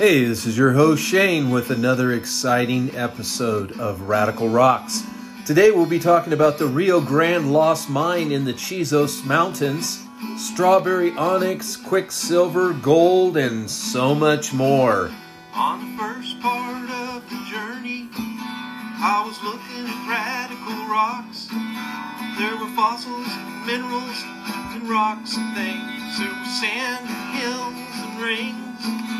Hey, this is your host Shane with another exciting episode of Radical Rocks. Today we'll be talking about the Rio Grande Lost Mine in the Chisos Mountains, strawberry onyx, quicksilver, gold, and so much more. On the first part of the journey, I was looking at radical rocks. There were fossils, minerals, and rocks and things. There was sand, hills, and rings.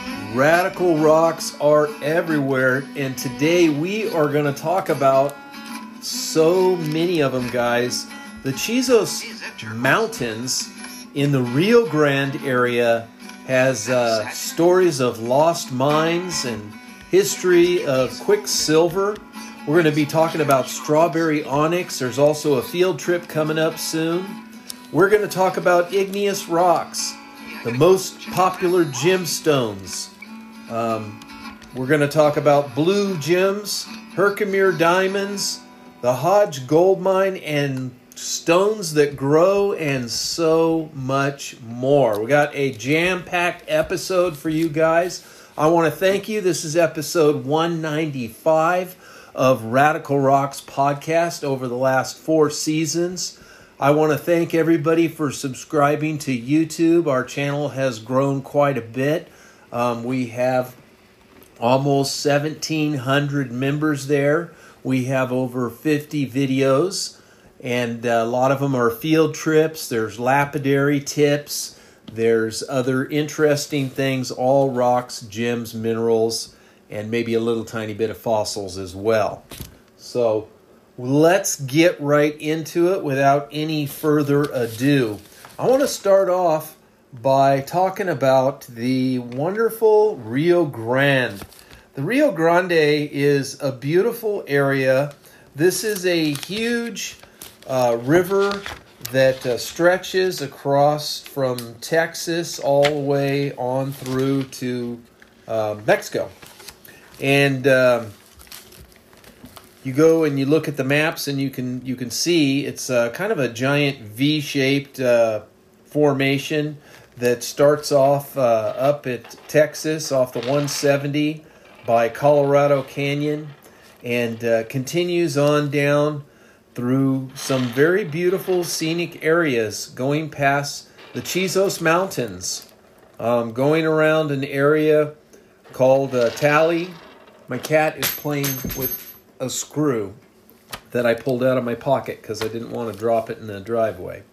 Radical rocks are everywhere, and today we are going to talk about so many of them, guys. The Chisos Mountains in the Rio Grande area has uh, stories of lost mines and history of quicksilver. We're going to be talking about strawberry onyx. There's also a field trip coming up soon. We're going to talk about igneous rocks, the most popular gemstones. Um, we're going to talk about blue gems, Herkimer diamonds, the Hodge gold mine, and stones that grow, and so much more. We got a jam packed episode for you guys. I want to thank you. This is episode 195 of Radical Rocks podcast over the last four seasons. I want to thank everybody for subscribing to YouTube. Our channel has grown quite a bit. Um, we have almost 1,700 members there. We have over 50 videos, and a lot of them are field trips. There's lapidary tips. There's other interesting things, all rocks, gems, minerals, and maybe a little tiny bit of fossils as well. So let's get right into it without any further ado. I want to start off by talking about the wonderful Rio Grande. The Rio Grande is a beautiful area. This is a huge uh, river that uh, stretches across from Texas all the way on through to uh, Mexico. And um, you go and you look at the maps, and you can you can see it's uh, kind of a giant V-shaped uh, formation that starts off uh, up at Texas off the 170 by Colorado Canyon and uh, continues on down through some very beautiful scenic areas, going past the Chisos Mountains, um, going around an area called uh, Tally. My cat is playing with a screw that I pulled out of my pocket because I didn't want to drop it in the driveway.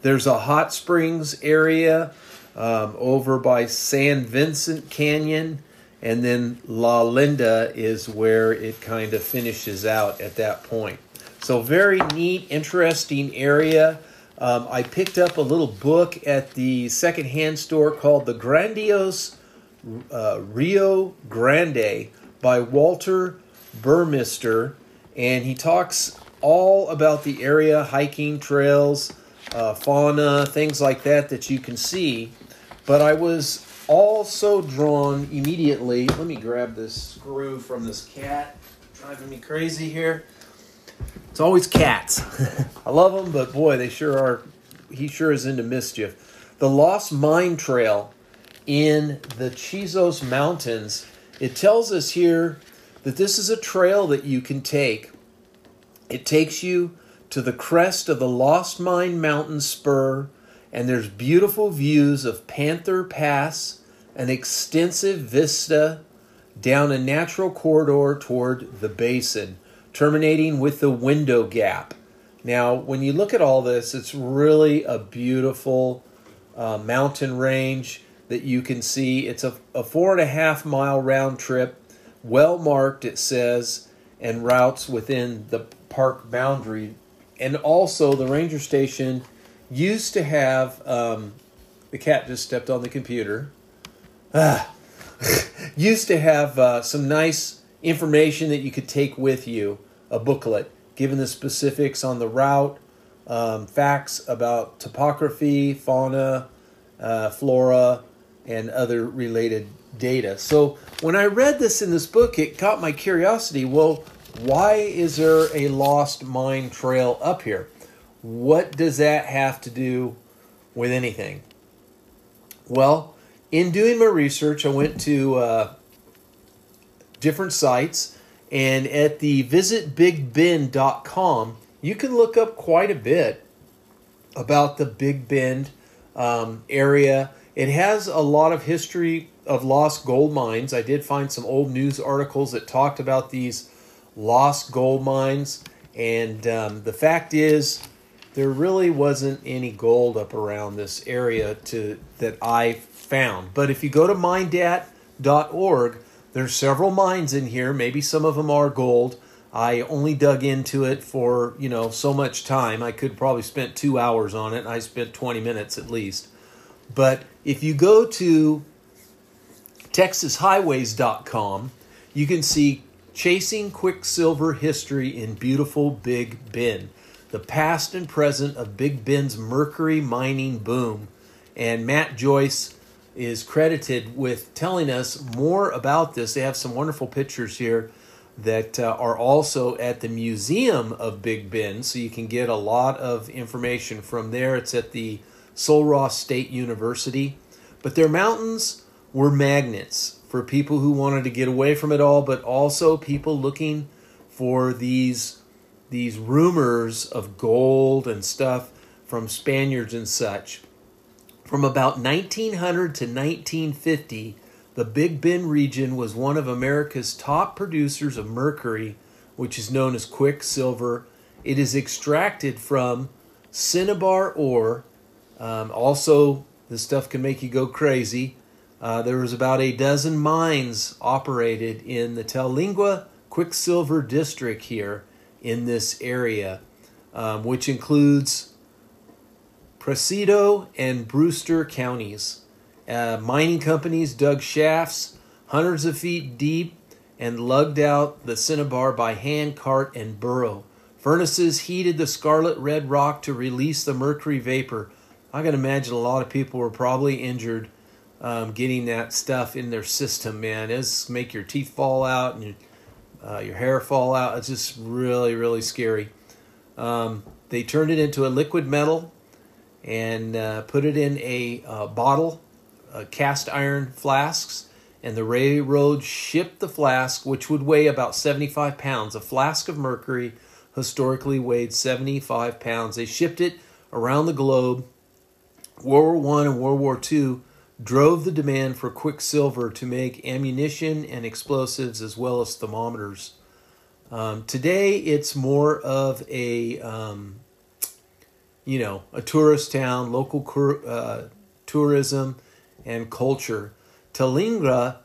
There's a hot springs area um, over by San Vincent Canyon, and then La Linda is where it kind of finishes out at that point. So, very neat, interesting area. Um, I picked up a little book at the secondhand store called The Grandiose uh, Rio Grande by Walter Burmister, and he talks all about the area, hiking trails, uh, fauna, things like that that you can see. But I was also drawn immediately. Let me grab this screw from this cat, driving me crazy here. It's always cats. I love them, but boy, they sure are. He sure is into mischief. The Lost Mine Trail in the Chisos Mountains. It tells us here that this is a trail that you can take. It takes you to the crest of the Lost Mine Mountain spur, and there's beautiful views of Panther Pass, an extensive vista down a natural corridor toward the basin terminating with the window gap. Now, when you look at all this, it's really a beautiful uh, mountain range that you can see. It's a, a four and a half mile round trip, well marked, it says, and routes within the park boundary. And also, the ranger station used to have um, the cat just stepped on the computer. Ah. used to have uh, some nice information that you could take with you, a booklet, given the specifics on the route, um, facts about topography, fauna, uh, flora, and other related data. So when I read this in this book, it caught my curiosity. Well, why is there a lost mine trail up here? What does that have to do with anything? Well, in doing my research, I went to uh, different sites, and at the visitbigbend.com, you can look up quite a bit about the Big Bend um, area. It has a lot of history of lost gold mines. I did find some old news articles that talked about these lost gold mines, and um, the fact is, there really wasn't any gold up around this area to that I found. But if you go to mindat.org, there's several mines in here. Maybe some of them are gold. I only dug into it for, you know, so much time. I could probably spent 2 hours on it. I spent 20 minutes at least. But if you go to texashighways.com, you can see chasing quicksilver history in beautiful Big Bend the past and present of Big Bend's mercury mining boom. And Matt Joyce is credited with telling us more about this. They have some wonderful pictures here that uh, are also at the Museum of Big Bend, so you can get a lot of information from there. It's at the Sul Ross State University. But their mountains were magnets for people who wanted to get away from it all, but also people looking for these these rumors of gold and stuff from Spaniards and such. From about 1900 to 1950, the Big Bend region was one of America's top producers of mercury, which is known as quicksilver. It is extracted from cinnabar ore. Um, also, this stuff can make you go crazy. Uh, there was about a dozen mines operated in the Terlingua Quicksilver District here in this area, um, which includes Presidio and Brewster counties. Uh, mining companies dug shafts hundreds of feet deep and lugged out the cinnabar by hand, cart, and burro. Furnaces heated the scarlet red rock to release the mercury vapor. I can imagine a lot of people were probably injured um, getting that stuff in their system, man. It's make your teeth fall out and uh, your hair fall out. It's just really, really scary. Um, they turned it into a liquid metal and uh, put it in a uh, bottle, uh, cast iron flasks, and the railroad shipped the flask, which would weigh about 75 pounds. A flask of mercury historically weighed 75 pounds. They shipped it around the globe. World War One and World War Two drove the demand for quicksilver to make ammunition and explosives as well as thermometers. Um, today, it's more of a um, you know a tourist town, local uh, tourism and culture. Terlingua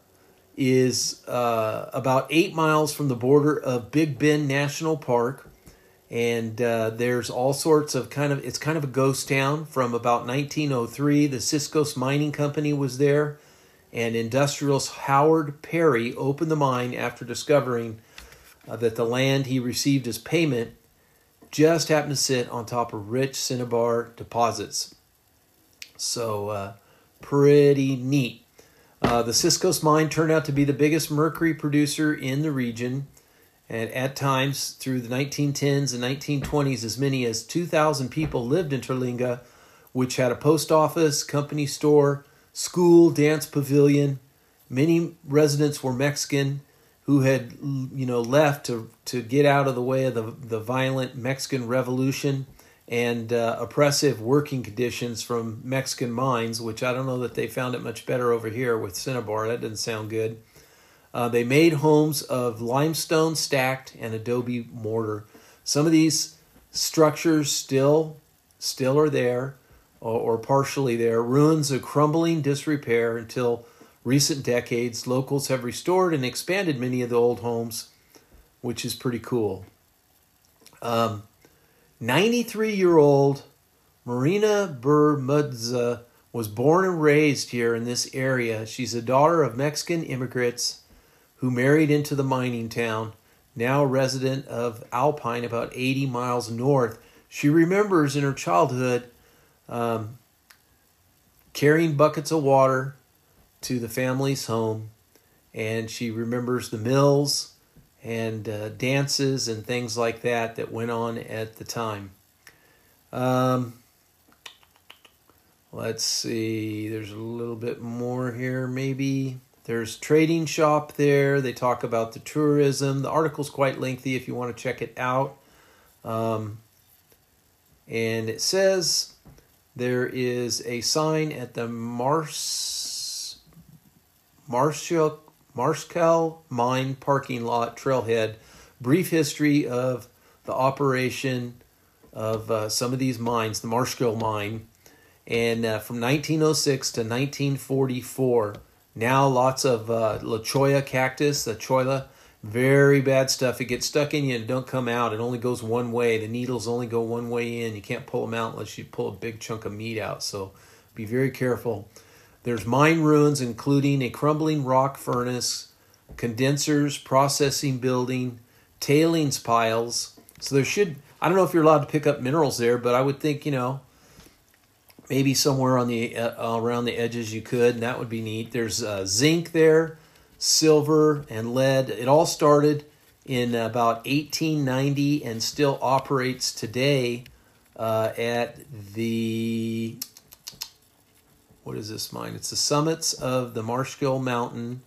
is uh, about eight miles from the border of Big Bend National Park and uh, there's all sorts of kind of it's kind of a ghost town from about 1903 the Chisos mining company was there. And industrialist howard perry opened the mine after discovering uh, that the land he received as payment just happened to sit on top of rich cinnabar deposits. So uh, pretty neat. Uh, the Chisos mine turned out to be the biggest mercury producer in the region and at times through the 1910s and 1920s, as many as 2,000 people lived in Terlingua, which had a post office, company store, school, dance pavilion. Many residents were Mexican who had you know left to to get out of the way of the the violent Mexican Revolution and uh, oppressive working conditions from Mexican mines, which I don't know that they found it much better over here with Cinnabar. That didn't sound good. Uh, they made homes of limestone stacked and adobe mortar. Some of these structures still still are there or, or partially there. Ruins of crumbling disrepair until recent decades. Locals have restored and expanded many of the old homes, which is pretty cool. 93 um, year old Marina Bermudza was born and raised here in this area. She's a daughter of Mexican immigrants who married into the mining town, now resident of Alpine, about 80 miles north. She remembers in her childhood um, carrying buckets of water to the family's home, and she remembers the mills and uh, dances and things like that that went on at the time. Um, let's see, there's a little bit more here, maybe. There's trading shop there. They talk about the tourism. The article's quite lengthy if you want to check it out. Um, and it says there is a sign at the Mars Marshall Mine parking lot trailhead. Brief history of the operation of uh, some of these mines, the Marshall mine, and uh, from 1906 to 1944. Now lots of uh, La Cholla cactus, cholla, very bad stuff. It gets stuck in you and don't come out. It only goes one way. The needles only go one way in. You can't pull them out unless you pull a big chunk of meat out. So be very careful. There's mine ruins, including a crumbling rock furnace, condensers, processing building, tailings piles. So there should, I don't know if you're allowed to pick up minerals there, but I would think, you know, maybe somewhere on the uh, around the edges you could, and that would be neat. There's uh, zinc there, silver, and lead. It all started in about 1890 and still operates today uh, at the what is this mine? It's the summits of the Marshall Mountain.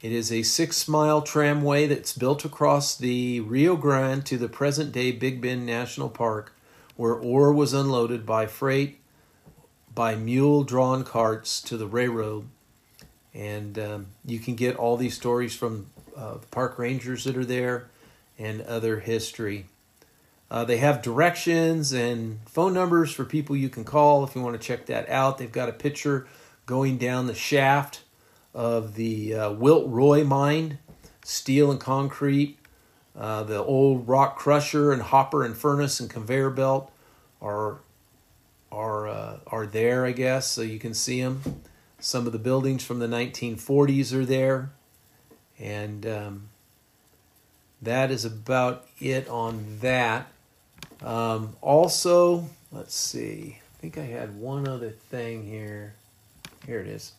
It is a six mile tramway that's built across the Rio Grande to the present day Big Bend National Park where ore was unloaded by freight by mule drawn carts to the railroad. And um, you can get all these stories from uh, the park rangers that are there and other history. Uh, they have directions and phone numbers for people you can call if you want to check that out. They've got a picture going down the shaft of the uh, Wilt Roy mine, steel and concrete uh, the old rock crusher and hopper and furnace and conveyor belt are are uh, are there, I guess, so you can see them. Some of the buildings from the 1940s are there, and um, that is about it on that. Um, also, let's see. I think I had one other thing here. Here it is.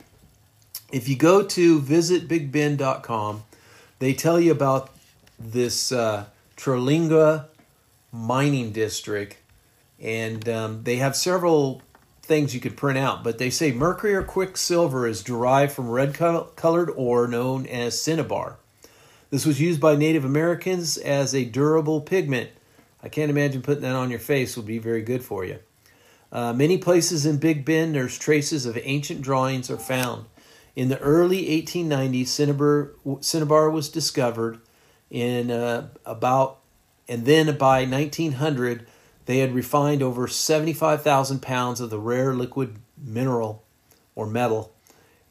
If you go to visitbigbend.com, they tell you about this uh, Terlingua mining district, and um, they have several things you could print out. But they say mercury or quicksilver is derived from red colored ore known as cinnabar. This was used by Native Americans as a durable pigment. I can't imagine putting that on your face would be very good for you. Uh, many places in Big Bend, there's traces of ancient drawings are found. In the early 1890s, cinnabar, cinnabar was discovered in uh, about, and then by 1900, they had refined over 75,000 pounds of the rare liquid mineral or metal.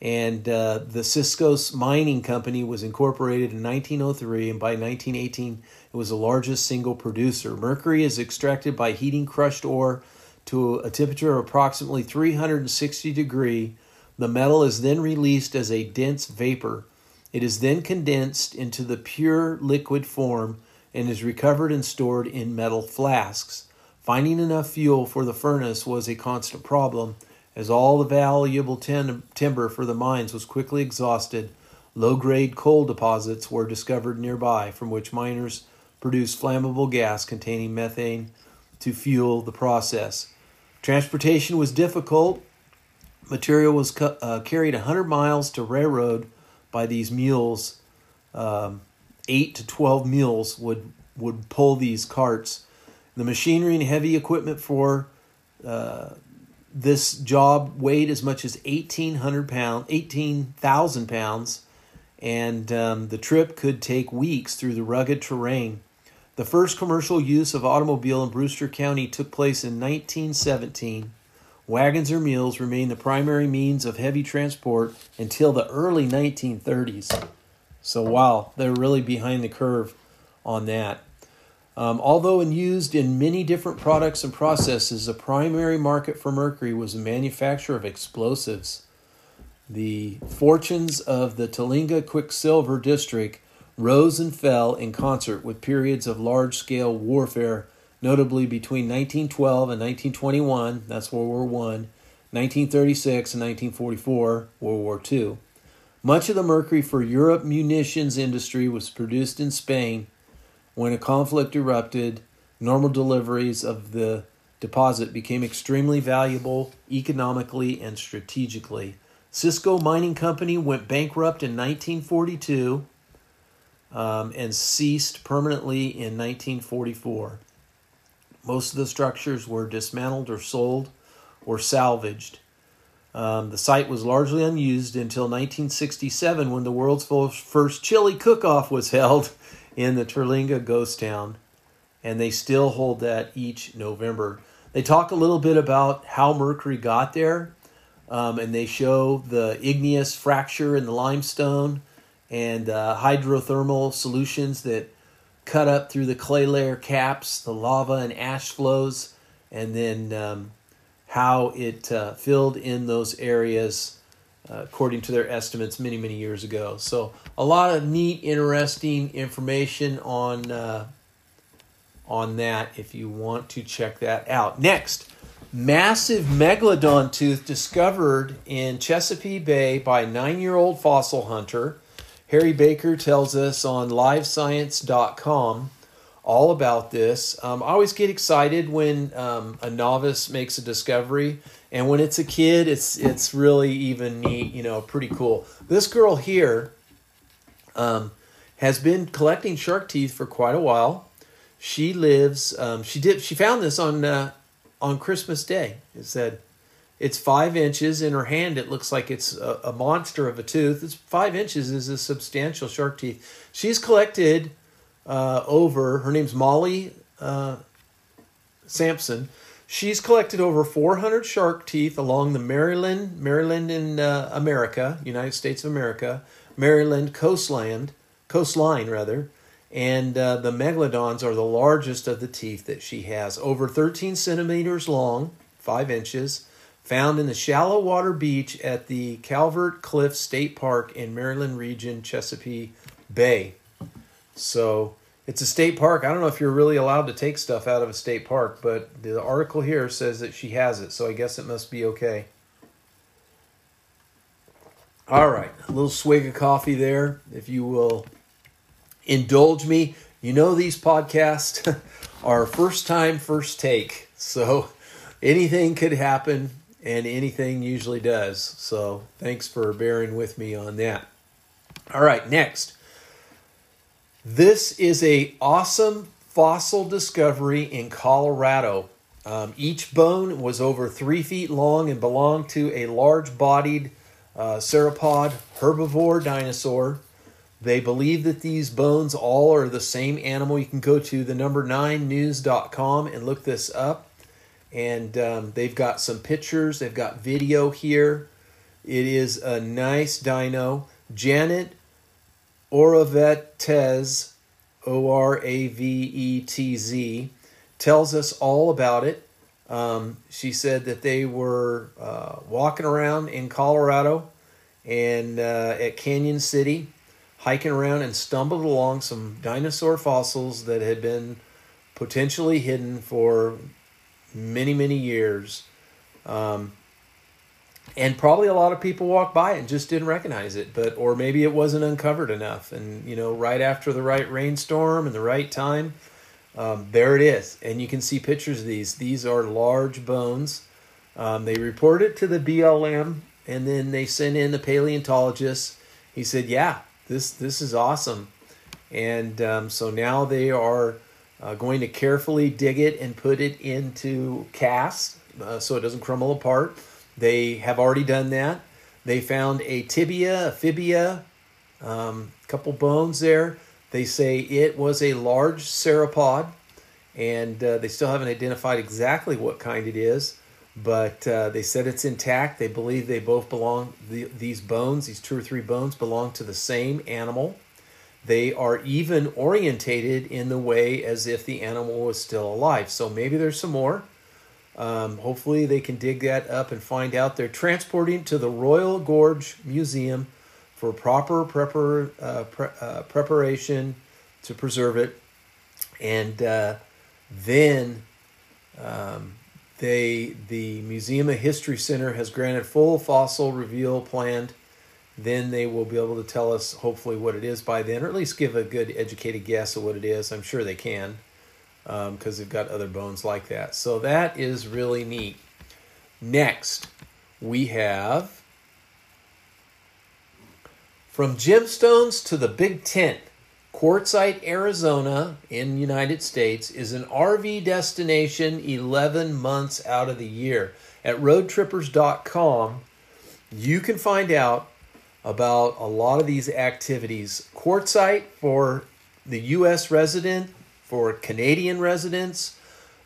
And uh, the Chisos Mining Company was incorporated in 1903, and by 1918, it was the largest single producer. Mercury is extracted by heating crushed ore to a temperature of approximately 360 degree. The metal is then released as a dense vapor. It is then condensed into the pure liquid form and is recovered and stored in metal flasks. Finding enough fuel for the furnace was a constant problem, as all the valuable tim- timber for the mines was quickly exhausted. Low grade coal deposits were discovered nearby, from which miners produced flammable gas containing methane to fuel the process. Transportation was difficult. Material was cu- uh, carried 100 miles to railroad by these mules. Um, eight to twelve mules would would pull these carts. The machinery and heavy equipment for uh, this job weighed as much as eighteen hundred pounds, eighteen thousand pounds, and um, the trip could take weeks through the rugged terrain. The first commercial use of automobile in Brewster County took place in 1917 Wagons or mules remained the primary means of heavy transport until the early 1930s. So, wow, they're really behind the curve on that. Um, although used in many different products and processes, the primary market for mercury was the manufacture of explosives. The fortunes of the Terlingua Quicksilver District rose and fell in concert with periods of large scale warfare, notably between 1912 and 1921, that's World War I, 1936 and 1944, World War II. Much of the mercury for Europe munitions industry was produced in Spain when a conflict erupted, normal deliveries of the deposit became extremely valuable economically and strategically. Chisos Mining Company went bankrupt in 1942 um, and ceased permanently in 1944. Most of the structures were dismantled or sold or salvaged. Um, the site was largely unused until 1967 when the world's first chili cook off was held in the Terlingua ghost town, and they still hold that each November. They talk a little bit about how Mercury got there, um, and they show the igneous fracture in the limestone and uh, hydrothermal solutions that cut up through the clay layer caps, the lava and ash flows, and then um, how it uh, filled in those areas uh, according to their estimates many, many years ago. So, a lot of neat, interesting information on uh, on that if you want to check that out. Next, massive megalodon tooth discovered in Chesapeake Bay by nine-year-old fossil hunter. Harry Baker tells us on livescience.com all about this. Um, I always get excited when um, a novice makes a discovery, and when it's a kid, it's it's really even neat. You know, pretty cool. This girl here um, has been collecting shark teeth for quite a while. She lives. Um, she did. She found this on uh, on Christmas Day. It said. It's five inches in her hand. It looks like it's a, a monster of a tooth. It's five inches is a substantial shark teeth. She's collected uh, over. Her name's Molly uh, Sampson. She's collected over 400 shark teeth along the Maryland, Maryland in uh, America, United States of America, Maryland coastland, coastline rather, and uh, the megalodons are the largest of the teeth that she has, over 13 centimeters long, five inches, found in the shallow water beach at the Calvert Cliff State Park in Maryland region, Chesapeake Bay. So it's a state park. I don't know if you're really allowed to take stuff out of a state park, but the article here says that she has it, so I guess it must be okay. All right, a little swig of coffee there, if you will indulge me. You know, these podcasts are first time, first take, so anything could happen, and anything usually does. So thanks for bearing with me on that. All right, next. This is a awesome fossil discovery in Colorado. Um, each bone was over three feet long and belonged to a large-bodied uh, sauropod herbivore dinosaur. They believe that these bones all are the same animal. You can go to the number nine news.com and look this up. And um, they've got some pictures, they've got video here. It is a nice dino. Janet Oravetz, O R A V E T Z, tells us all about it. Um, she said that they were uh, walking around in Colorado and uh, at Canyon City, hiking around and stumbled along some dinosaur fossils that had been potentially hidden for many, many years. Um, and probably a lot of people walked by and just didn't recognize it but or maybe it wasn't uncovered enough. And you know right after the right rainstorm and the right time um, there it is. And you can see pictures of these. These are large bones. Um, they report it to the blm and then they send in the paleontologist he said yeah this this is awesome. And um, so now they are uh, going to carefully dig it and put it into casts uh, so it doesn't crumble apart they have already done that. They found a tibia, a fibia, a um, couple bones there. They say it was a large sauropod, and uh, they still haven't identified exactly what kind it is, but uh, they said it's intact. They believe they both belong, the, these bones, these two or three bones, belong to the same animal. They are even orientated in the way as if the animal was still alive. So maybe there's some more. Um, hopefully, they can dig that up and find out. They're transporting to the Royal Gorge Museum for proper prepar- uh, pre- uh, preparation to preserve it. And uh, then um, they the Museum of History Center has granted full fossil reveal planned. Then they will be able to tell us hopefully what it is by then, or at least give a good educated guess of what it is. I'm sure they can because um, they've got other bones like that. So that is really neat. Next, we have from gemstones to the Big Tent. Quartzsite, Arizona, in United States, is an RV destination 11 months out of the year. At roadtrippers.com, you can find out about a lot of these activities. Quartzsite for the U.S. resident, for Canadian residents,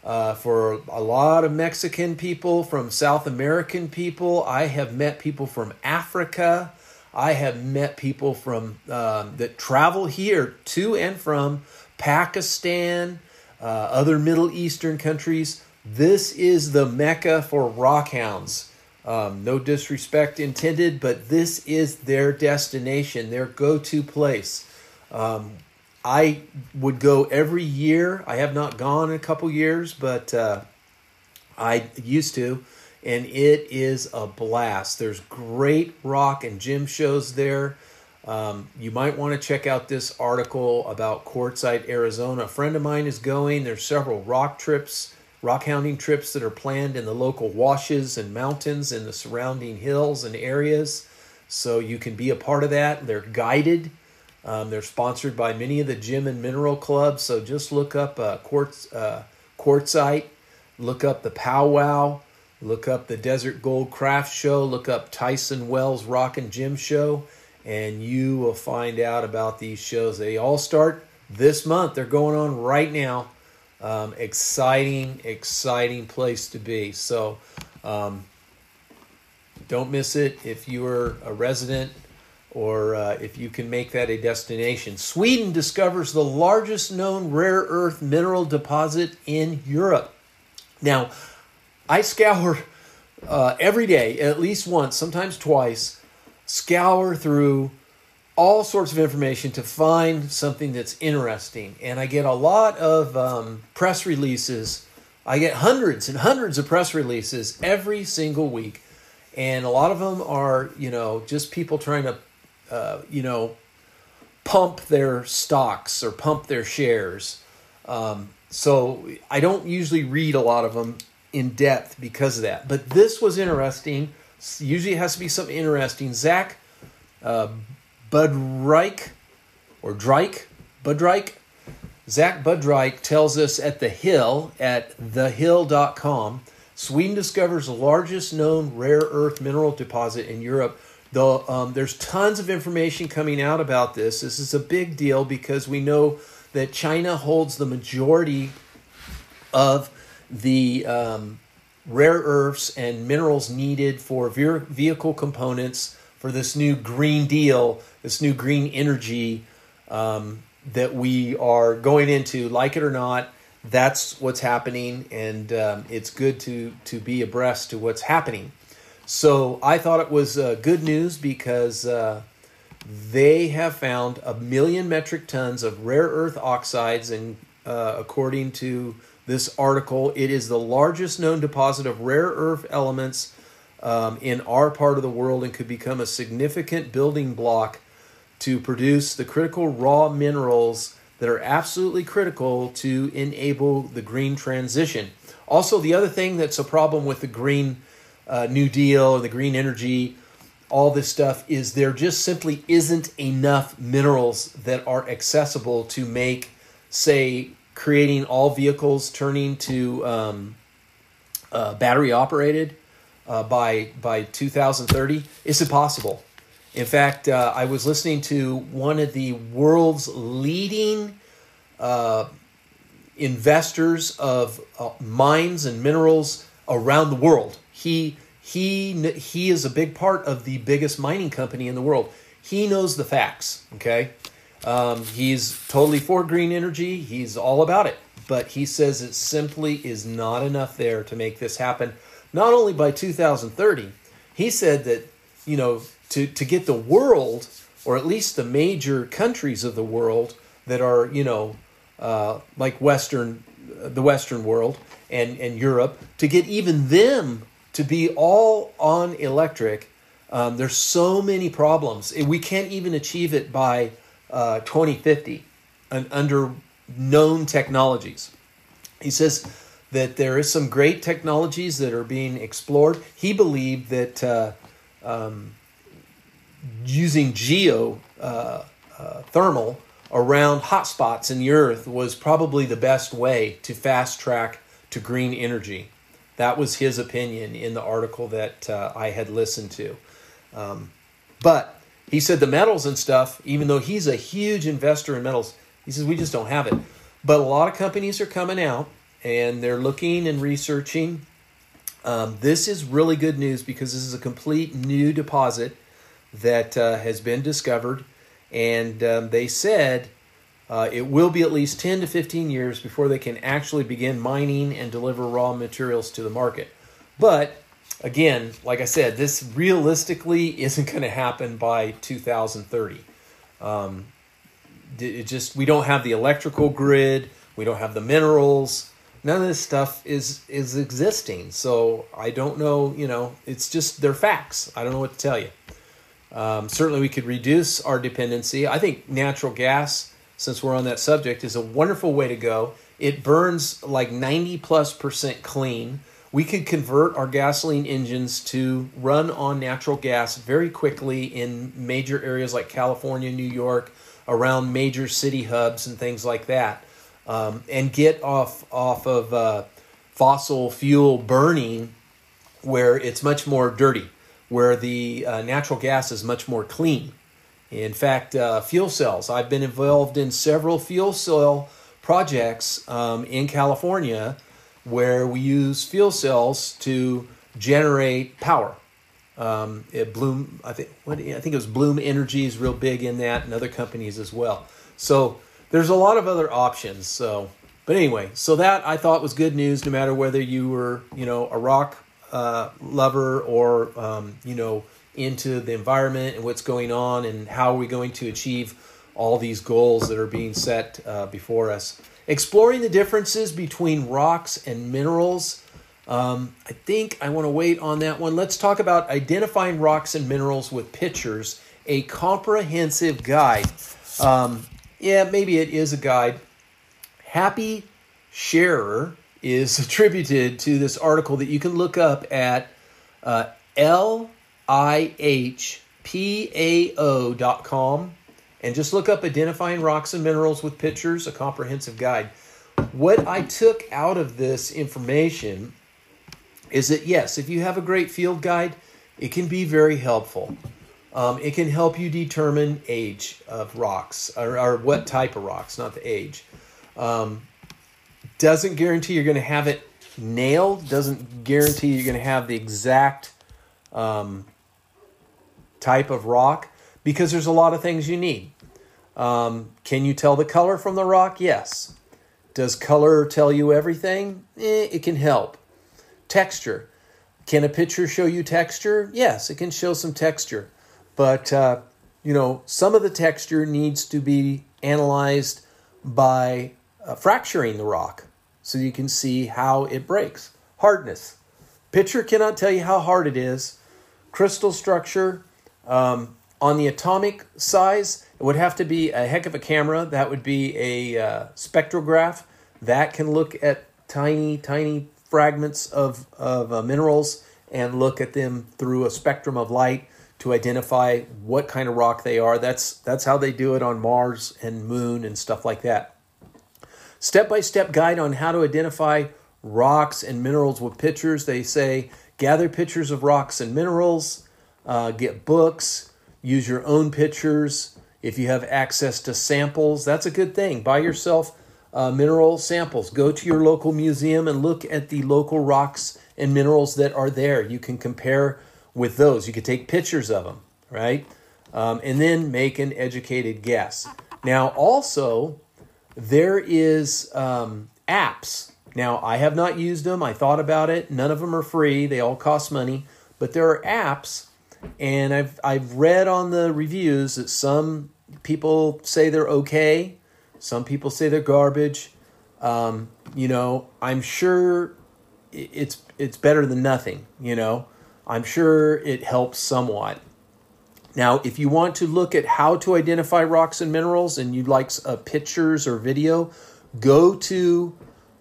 uh, for a lot of Mexican people, from South American people. I have met people from Africa. I have met people from um, that travel here to and from Pakistan, uh, other Middle Eastern countries. This is the mecca for rockhounds. Um, no disrespect intended, but this is their destination, their go-to place. Um, I would go every year. I have not gone in a couple years, but uh, I used to and it is a blast. There's great rock and gym shows there. Um, you might want to check out this article about Quartzsite, Arizona. A friend of mine is going. There's several rock trips, rock hounding trips that are planned in the local washes and mountains in the surrounding hills and areas. So you can be a part of that. They're guided. Um, they're sponsored by many of the gym and mineral clubs. So just look up uh, quartz, uh, Quartzsite, look up the powwow. Look up the Desert Gold Craft Show, look up Tyson Wells Rock and Gem Show, and you will find out about these shows. They all start this month, they're going on right now. Um, exciting, exciting place to be. So um, don't miss it if you are a resident or uh, if you can make that a destination. Sweden discovers the largest known rare earth mineral deposit in Europe. Now, I scour uh, every day, at least once, sometimes twice, scour through all sorts of information to find something that's interesting. And I get a lot of um, press releases. I get hundreds and hundreds of press releases every single week. And a lot of them are, you know, just people trying to, uh, you know, pump their stocks or pump their shares. Um, so I don't usually read a lot of them in depth because of that. But this was interesting. Usually it has to be something interesting. Zach uh, Budryk or Drake, Budryk, Zach Budryk tells us at The Hill at thehill.com Sweden discovers the largest known rare earth mineral deposit in Europe. Though um, there's tons of information coming out about this. This is a big deal because we know that China holds the majority of the um, rare earths and minerals needed for vehicle components for this new Green Deal, this new green energy um, that we are going into, like it or not. That's what's happening, and um, it's good to to be abreast to what's happening. So I thought it was uh, good news because uh, they have found a million metric tons of rare earth oxides, and uh, according to this article. It is the largest known deposit of rare earth elements um, in our part of the world and could become a significant building block to produce the critical raw minerals that are absolutely critical to enable the green transition. Also, the other thing that's a problem with the Green uh, New Deal and the green energy, all this stuff, is there just simply isn't enough minerals that are accessible to make, say, creating all vehicles turning to um, uh, battery operated uh, by by 2030 is impossible. In fact, uh, I was listening to one of the world's leading uh, investors of uh, mines and minerals around the world. He he he is a big part of the biggest mining company in the world. He knows the facts. Okay, Um, he's totally for green energy. He's all about it. But he says it simply is not enough there to make this happen. Not only by 2030, he said that, you know, to, to get the world, or at least the major countries of the world that are, you know, uh, like Western, the Western world and, and Europe, to get even them to be all on electric, um, there's so many problems. We can't even achieve it by uh, 2050 and under known technologies. He says that there is some great technologies that are being explored. He believed that uh, um, using geo uh, uh, thermal around hotspots in the earth was probably the best way to fast track to green energy. That was his opinion in the article that uh, I had listened to. Um, but he said the metals and stuff, even though he's a huge investor in metals, he says we just don't have it. But a lot of companies are coming out and they're looking and researching. Um, this is really good news because this is a complete new deposit that uh, has been discovered, and um, they said uh, it will be at least 10 to 15 years before they can actually begin mining and deliver raw materials to the market. But again, like I said, this realistically isn't going to happen by 2030. Um, it just we don't have the electrical grid, we don't have the minerals. None of this stuff is is existing. So I don't know. You know, it's just they're facts. I don't know what to tell you. Um, certainly, we could reduce our dependency. I think natural gas, since we're on that subject, is a wonderful way to go. It burns like 90 plus percent clean. We could convert our gasoline engines to run on natural gas very quickly in major areas like California, New York, around major city hubs and things like that, um, and get off off of uh, fossil fuel burning where it's much more dirty where the uh, natural gas is much more clean. In fact, uh, fuel cells, I've been involved in several fuel cell projects um, in California where we use fuel cells to generate power. Um, it Bloom, I think, what, I think it was Bloom Energy is real big in that, and other companies as well. So there's a lot of other options. So, but anyway, so that I thought was good news. No matter whether you were, you know, a rock uh, lover or um, you know into the environment and what's going on and how are we going to achieve all these goals that are being set uh, before us. Exploring the differences between rocks and minerals. Um, I think I want to wait on that one. Let's talk about identifying rocks and minerals with pictures, a comprehensive guide. Um, yeah, maybe it is a guide. Happy Sharer is attributed to this article that you can look up at uh, lihpao.com and just look up Identifying Rocks and Minerals with Pictures, a comprehensive guide. What I took out of this information is that, yes, if you have a great field guide, it can be very helpful. Um, it can help you determine age of rocks or, or, what type of rocks, not the age. Um, doesn't guarantee you're going to have it nailed. Doesn't guarantee you're going to have the exact um, type of rock because there's a lot of things you need. Um, can you tell the color from the rock? Yes. Does color tell you everything? Eh, it can help. Texture. Can a picture show you texture? Yes, it can show some texture. But, uh, you know, some of the texture needs to be analyzed by uh, fracturing the rock so you can see how it breaks. Hardness. Picture cannot tell you how hard it is. Crystal structure. Um, on the atomic size, it would have to be a heck of a camera. That would be a uh, spectrograph that can look at tiny, tiny fragments of, of uh, minerals and look at them through a spectrum of light to identify what kind of rock they are. That's that's how they do it on Mars and Moon and stuff like that. Step by step guide on how to identify rocks and minerals with pictures. They say gather pictures of rocks and minerals, uh, get books, use your own pictures. If you have access to samples, that's a good thing. Buy yourself uh, mineral samples. Go to your local museum and look at the local rocks and minerals that are there. You can compare with those. You can take pictures of them, right? Um, and then make an educated guess. Now, also, there is um, apps. Now, I have not used them. I thought about it. None of them are free. They all cost money. But there are apps, and I've I've read on the reviews that some people say they're okay. Some people say they're garbage. Um, you know, I'm sure it's it's better than nothing. You know, I'm sure it helps somewhat. Now, if you want to look at how to identify rocks and minerals and you'd like uh, pictures or video, go to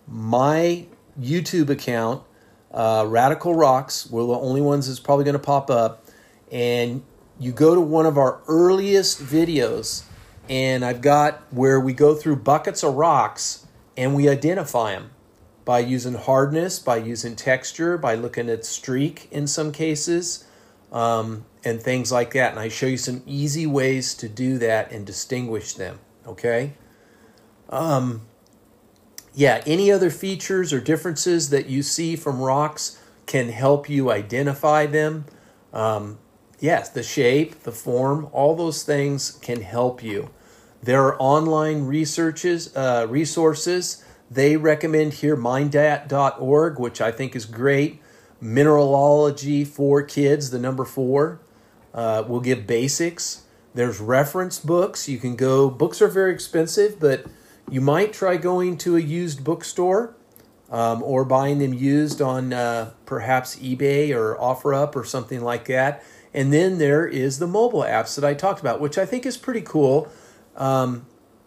my YouTube account, uh, Radical Rocks. We're the only ones that's probably going to pop up. And you go to one of our earliest videos, and I've got where we go through buckets of rocks and we identify them by using hardness, by using texture, by looking at streak in some cases um, and things like that. And I show you some easy ways to do that and distinguish them. Okay. Um, yeah, any other features or differences that you see from rocks can help you identify them. Um, yes, the shape, the form, all those things can help you. There are online researches, uh, resources. They recommend here mindat.org, which I think is great mineralogy for kids, the number four. Uh, we'll give basics. There's reference books. You can go, books are very expensive, but you might try going to a used bookstore um, or buying them used on uh, perhaps eBay or OfferUp or something like that. And then there is the mobile apps that I talked about, which I think is pretty cool. Um,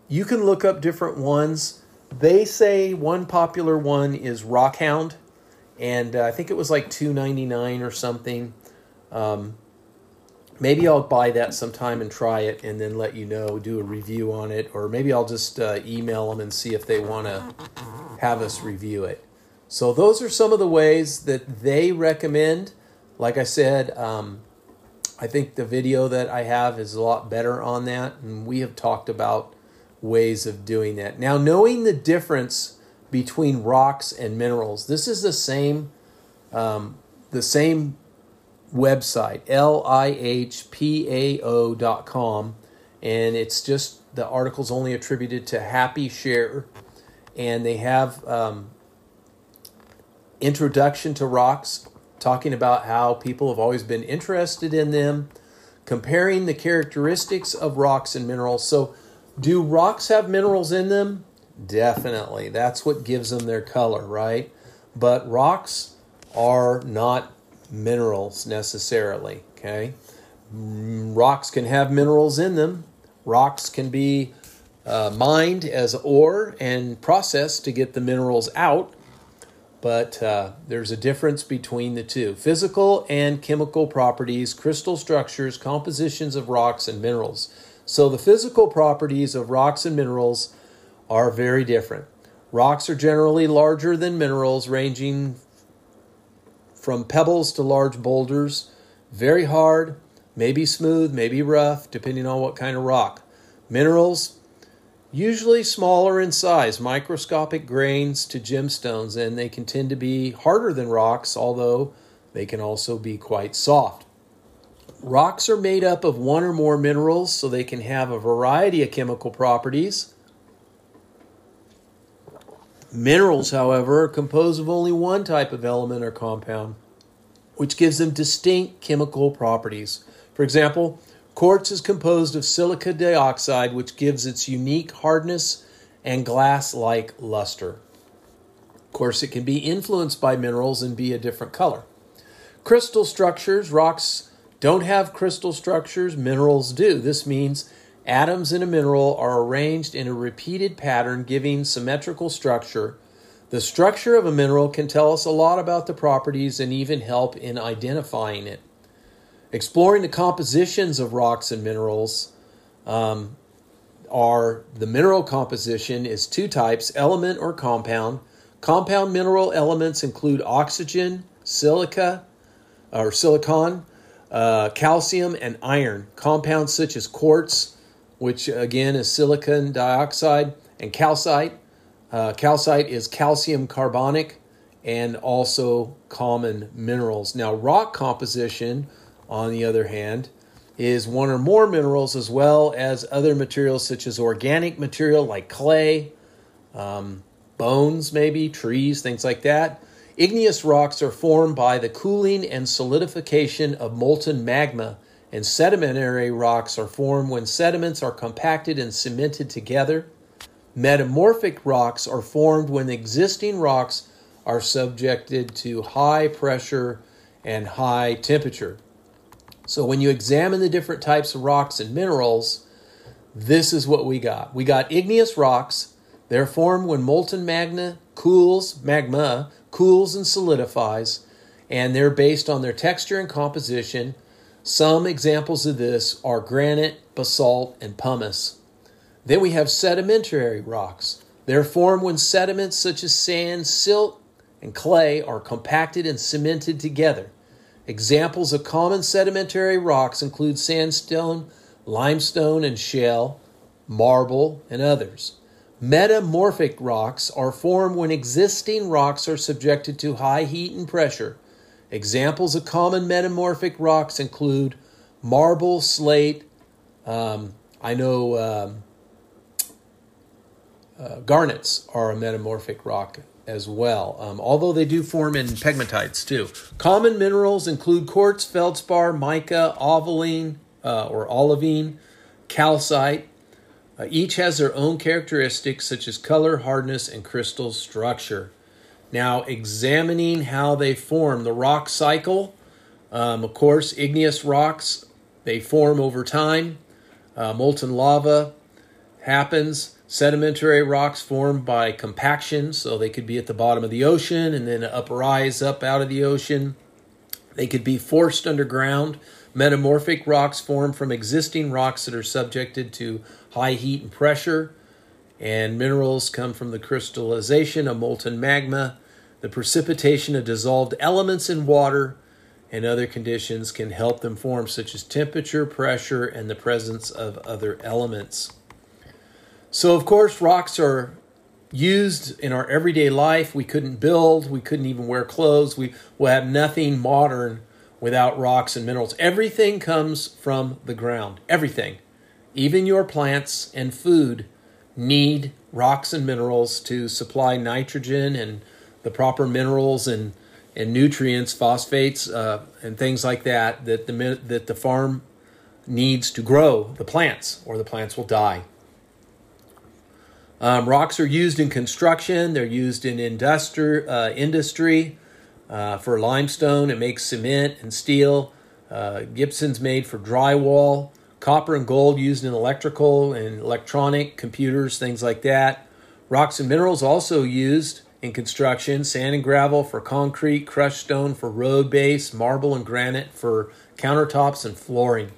you can look up different ones. They say one popular one is Rockhound and uh, I think it was like two ninety nine or something. Um, maybe I'll buy that sometime and try it, and then let you know, do a review on it, or maybe I'll just uh, email them and see if they want to have us review it. So those are some of the ways that they recommend. Like I said, um, I think the video that I have is a lot better on that, and we have talked about ways of doing that. Now, knowing the difference between rocks and minerals. This is the same, um, the same website, lihpao.com, and it's just the article's only attributed to Happy Share, and they have um, introduction to rocks, talking about how people have always been interested in them, comparing the characteristics of rocks and minerals. So, do rocks have minerals in them? Definitely. That's what gives them their color, right? But rocks are not minerals necessarily, okay? Rocks can have minerals in them. Rocks can be uh, mined as ore and processed to get the minerals out, but uh, there's a difference between the two physical and chemical properties, crystal structures, compositions of rocks and minerals. So, the physical properties of rocks and minerals are very different. Rocks are generally larger than minerals, ranging from pebbles to large boulders, very hard, maybe smooth, maybe rough, depending on what kind of rock. Minerals, usually smaller in size, microscopic grains to gemstones, and they can tend to be harder than rocks, although they can also be quite soft. Rocks are made up of one or more minerals, so they can have a variety of chemical properties. Minerals, however, are composed of only one type of element or compound, which gives them distinct chemical properties. For example, quartz is composed of silica dioxide, which gives its unique hardness and glass like luster. Of course, it can be influenced by minerals and be a different color. Crystal structures, rocks don't have crystal structures, minerals do. This means Atoms in a mineral are arranged in a repeated pattern giving symmetrical structure. The structure of a mineral can tell us a lot about the properties and even help in identifying it. Exploring the compositions of rocks and minerals um, are the mineral composition is two types element or compound. Compound mineral elements include oxygen, silica, or silicon, uh, calcium, and iron. Compounds such as quartz, which again is silicon dioxide, and calcite. Uh, calcite is calcium carbonic and also common minerals. Now, rock composition, on the other hand, is one or more minerals, as well as other materials such as organic material like clay, um, bones, maybe, trees, things like that. Igneous rocks are formed by the cooling and solidification of molten magma, and sedimentary rocks are formed when sediments are compacted and cemented together. Metamorphic rocks are formed when existing rocks are subjected to high pressure and high temperature. So, when you examine the different types of rocks and minerals, this is what we got. We got igneous rocks. They're formed when molten magma cools, magma cools and solidifies, and they're based on their texture and composition. Some examples of this are granite, basalt, and pumice. Then we have sedimentary rocks. They're formed when sediments such as sand, silt, and clay are compacted and cemented together. Examples of common sedimentary rocks include sandstone, limestone, and shale, marble, and others. Metamorphic rocks are formed when existing rocks are subjected to high heat and pressure. Examples of common metamorphic rocks include marble, slate. Um, I know um, uh, garnets are a metamorphic rock as well, um, although they do form in pegmatites too. Common minerals include quartz, feldspar, mica, ovalene uh, or olivine, calcite, uh, each has their own characteristics such as color, hardness, and crystal structure. Now, examining how they form the rock cycle, um, of course, igneous rocks, they form over time. Uh, molten lava happens. Sedimentary rocks form by compaction, so they could be at the bottom of the ocean and then uprise up out of the ocean. They could be forced underground. Metamorphic rocks form from existing rocks that are subjected to high heat and pressure, and minerals come from the crystallization of molten magma. The precipitation of dissolved elements in water and other conditions can help them form, such as temperature, pressure, and the presence of other elements. So, of course, rocks are used in our everyday life. We couldn't build, we couldn't even wear clothes, we will have nothing modern without rocks and minerals. Everything comes from the ground. Everything. Even your plants and food need rocks and minerals to supply nitrogen and the proper minerals and, and nutrients, phosphates, uh, and things like that that the that the farm needs to grow the plants, or the plants will die. Um, rocks are used in construction. They're used in industri- uh, industry. Uh, for limestone, it makes cement and steel. Uh, gypsum's made for drywall copper and gold used in electrical and electronic computers, things like that. Rocks and minerals also used in construction sand and gravel for concrete, crushed stone for road base, marble and granite for countertops and flooring.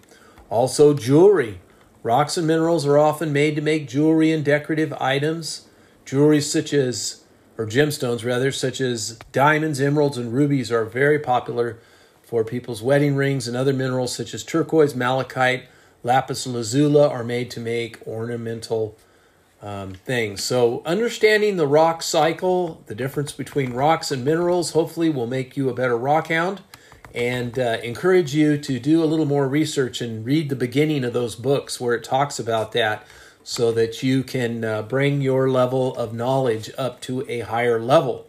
Also, jewelry. Rocks and minerals are often made to make jewelry and decorative items. Jewelry such as, or gemstones rather, such as diamonds, emeralds, and rubies are very popular for people's wedding rings and other minerals such as turquoise, malachite, lapis lazuli are made to make ornamental um, things. So, understanding the rock cycle, the difference between rocks and minerals, hopefully will make you a better rock hound and uh, encourage you to do a little more research and read the beginning of those books where it talks about that so that you can uh, bring your level of knowledge up to a higher level.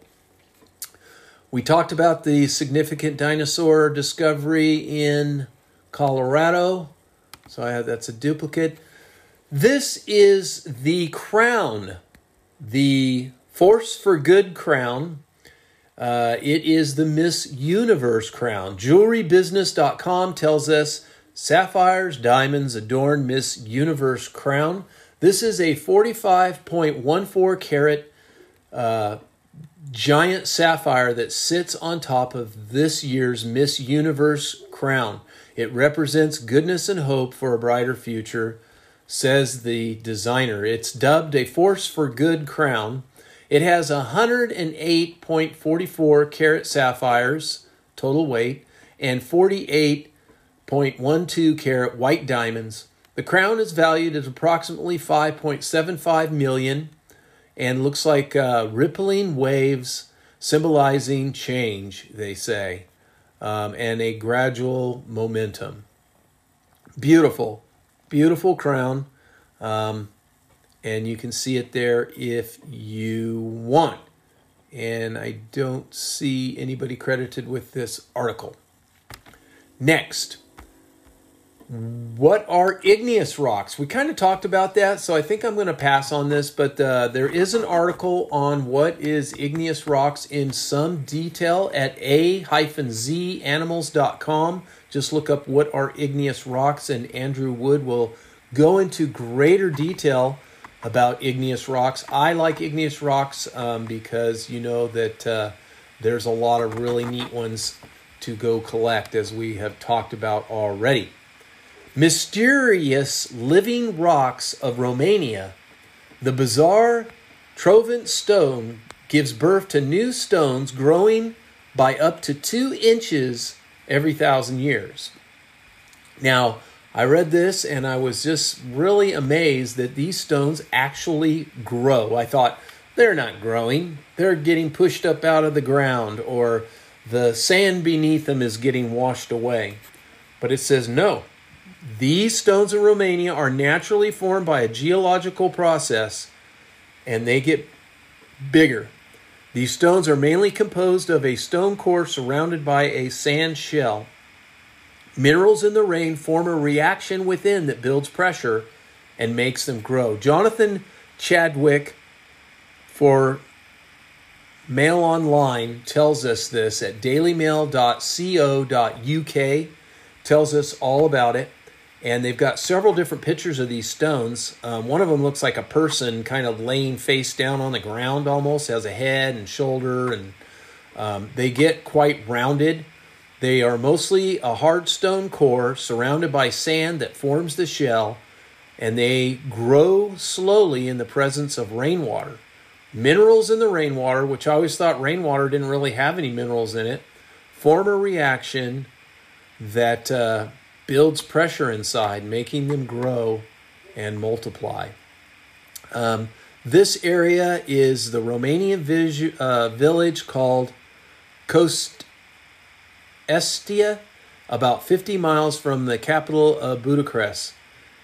We talked about the significant dinosaur discovery in Colorado so I have that's a duplicate. This is the crown, the Force for Good crown. Uh, it is the Miss Universe crown. JewelryBusiness.com tells us sapphires, diamonds adorn Miss Universe crown. This is a 45.14 carat uh, giant sapphire that sits on top of this year's Miss Universe crown. It represents goodness and hope for a brighter future, says the designer. It's dubbed a Force for Good crown. It has 108.44 carat sapphires, total weight, and 48.12 carat white diamonds. The crown is valued at approximately 5.75 million and looks like uh, rippling waves symbolizing change, they say um, and a gradual momentum. Beautiful, beautiful crown. Um, and you can see it there if you want. And I don't see anybody credited with this article. Next, what are igneous rocks? We kind of talked about that, so I think I'm going to pass on this, but uh, there is an article on what is igneous rocks in some detail at a-zanimals.com. Just look up what are igneous rocks, and Andrew Wood will go into greater detail about igneous rocks. I like igneous rocks um, because you know that uh, there's a lot of really neat ones to go collect, as we have talked about already. Mysterious living rocks of Romania. The bizarre Trovant stone gives birth to new stones growing by up to two inches every thousand years. Now, I read this and I was just really amazed that these stones actually grow. I thought, they're not growing, they're getting pushed up out of the ground, or the sand beneath them is getting washed away. But it says, no, these stones in Romania are naturally formed by a geological process and they get bigger. These stones are mainly composed of a stone core surrounded by a sand shell. Minerals in the rain form a reaction within that builds pressure and makes them grow. Jonathan Chadwick for Mail Online tells us this at dailymail.co.uk, tells us all about it and they've got several different pictures of these stones. Um, one of them looks like a person kind of laying face down on the ground almost, has a head and shoulder, and um, they get quite rounded. They are mostly a hard stone core surrounded by sand that forms the shell, and they grow slowly in the presence of rainwater. Minerals in the rainwater, which I always thought rainwater didn't really have any minerals in it, form a reaction that uh, builds pressure inside, making them grow and multiply. Um, this area is the Romanian vis- uh, village called Coast Estia, about 50 miles from the capital of Budapest.